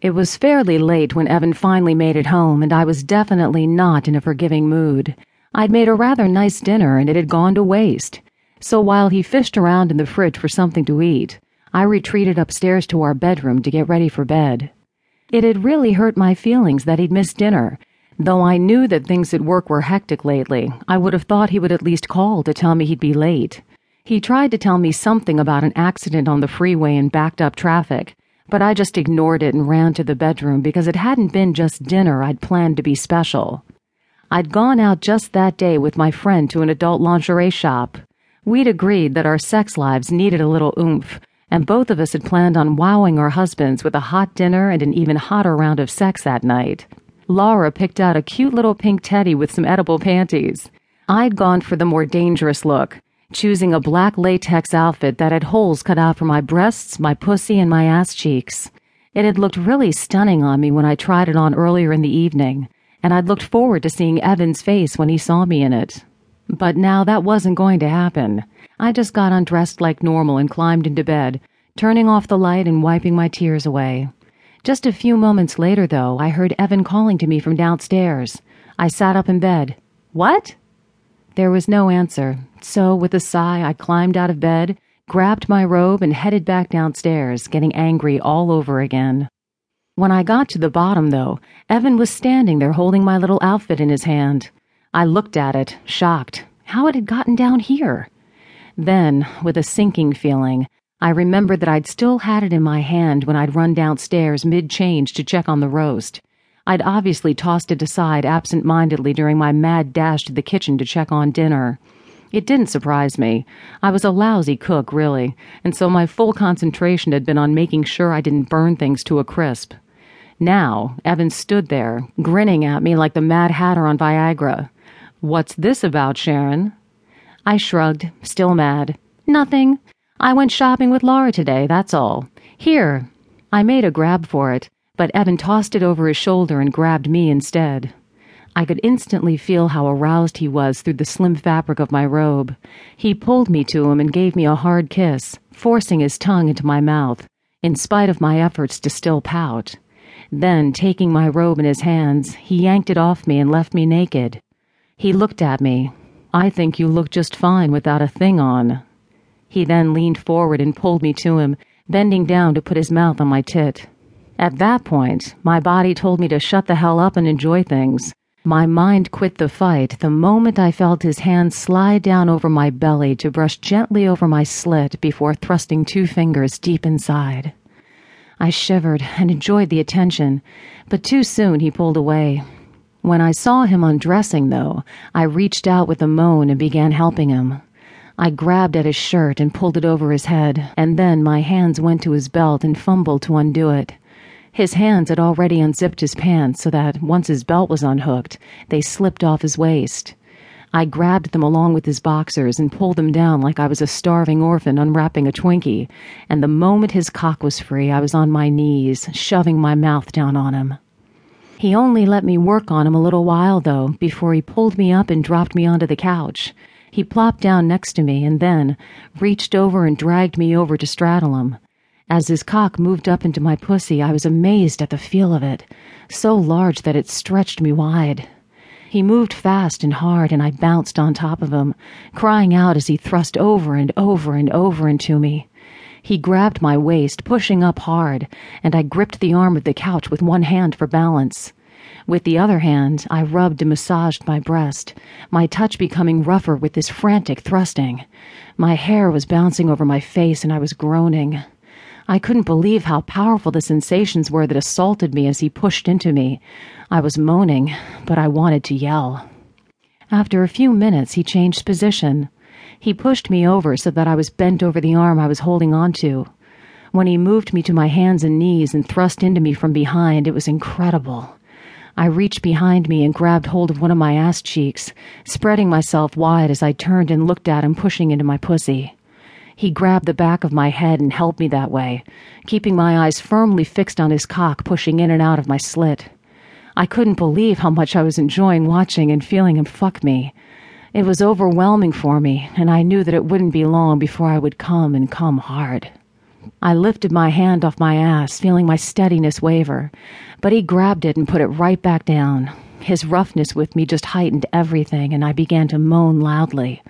It was fairly late when Evan finally made it home, and I was definitely not in a forgiving mood. I'd made a rather nice dinner, and it had gone to waste. So while he fished around in the fridge for something to eat, I retreated upstairs to our bedroom to get ready for bed. It had really hurt my feelings that he'd missed dinner. Though I knew that things at work were hectic lately, I would have thought he would at least call to tell me he'd be late. He tried to tell me something about an accident on the freeway and backed up traffic, but I just ignored it and ran to the bedroom because it hadn't been just dinner I'd planned to be special. I'd gone out just that day with my friend to an adult lingerie shop. We'd agreed that our sex lives needed a little oomph, and both of us had planned on wowing our husbands with a hot dinner and an even hotter round of sex that night. Laura picked out a cute little pink teddy with some edible panties. I'd gone for the more dangerous look choosing a black latex outfit that had holes cut out for my breasts, my pussy, and my ass cheeks. It had looked really stunning on me when I tried it on earlier in the evening, and I'd looked forward to seeing Evan's face when he saw me in it. But now that wasn't going to happen. I just got undressed like normal and climbed into bed, turning off the light and wiping my tears away. Just a few moments later, though, I heard Evan calling to me from downstairs. I sat up in bed. What? There was no answer, so with a sigh, I climbed out of bed, grabbed my robe, and headed back downstairs, getting angry all over again. When I got to the bottom, though, Evan was standing there holding my little outfit in his hand. I looked at it, shocked. How it had gotten down here. Then, with a sinking feeling, I remembered that I'd still had it in my hand when I'd run downstairs mid change to check on the roast. I'd obviously tossed it aside absent mindedly during my mad dash to the kitchen to check on dinner. It didn't surprise me. I was a lousy cook, really, and so my full concentration had been on making sure I didn't burn things to a crisp. Now, Evan stood there, grinning at me like the Mad Hatter on Viagra. What's this about, Sharon? I shrugged, still mad. Nothing. I went shopping with Laura today, that's all. Here. I made a grab for it but Evan tossed it over his shoulder and grabbed me instead. I could instantly feel how aroused he was through the slim fabric of my robe. He pulled me to him and gave me a hard kiss, forcing his tongue into my mouth, in spite of my efforts to still pout. Then, taking my robe in his hands, he yanked it off me and left me naked. He looked at me. I think you look just fine without a thing on. He then leaned forward and pulled me to him, bending down to put his mouth on my tit. At that point, my body told me to shut the hell up and enjoy things. My mind quit the fight the moment I felt his hand slide down over my belly to brush gently over my slit before thrusting two fingers deep inside. I shivered and enjoyed the attention, but too soon he pulled away. When I saw him undressing, though, I reached out with a moan and began helping him. I grabbed at his shirt and pulled it over his head, and then my hands went to his belt and fumbled to undo it. His hands had already unzipped his pants so that, once his belt was unhooked, they slipped off his waist. I grabbed them along with his boxers and pulled them down like I was a starving orphan unwrapping a Twinkie, and the moment his cock was free, I was on my knees, shoving my mouth down on him. He only let me work on him a little while, though, before he pulled me up and dropped me onto the couch. He plopped down next to me and then reached over and dragged me over to straddle him. As his cock moved up into my pussy, I was amazed at the feel of it, so large that it stretched me wide. He moved fast and hard, and I bounced on top of him, crying out as he thrust over and over and over into me. He grabbed my waist, pushing up hard, and I gripped the arm of the couch with one hand for balance. With the other hand, I rubbed and massaged my breast, my touch becoming rougher with this frantic thrusting. My hair was bouncing over my face, and I was groaning. I couldn't believe how powerful the sensations were that assaulted me as he pushed into me. I was moaning, but I wanted to yell. After a few minutes, he changed position. He pushed me over so that I was bent over the arm I was holding onto. When he moved me to my hands and knees and thrust into me from behind, it was incredible. I reached behind me and grabbed hold of one of my ass cheeks, spreading myself wide as I turned and looked at him pushing into my pussy. He grabbed the back of my head and held me that way, keeping my eyes firmly fixed on his cock pushing in and out of my slit. I couldn't believe how much I was enjoying watching and feeling him fuck me. It was overwhelming for me, and I knew that it wouldn't be long before I would come and come hard. I lifted my hand off my ass, feeling my steadiness waver, but he grabbed it and put it right back down. His roughness with me just heightened everything, and I began to moan loudly.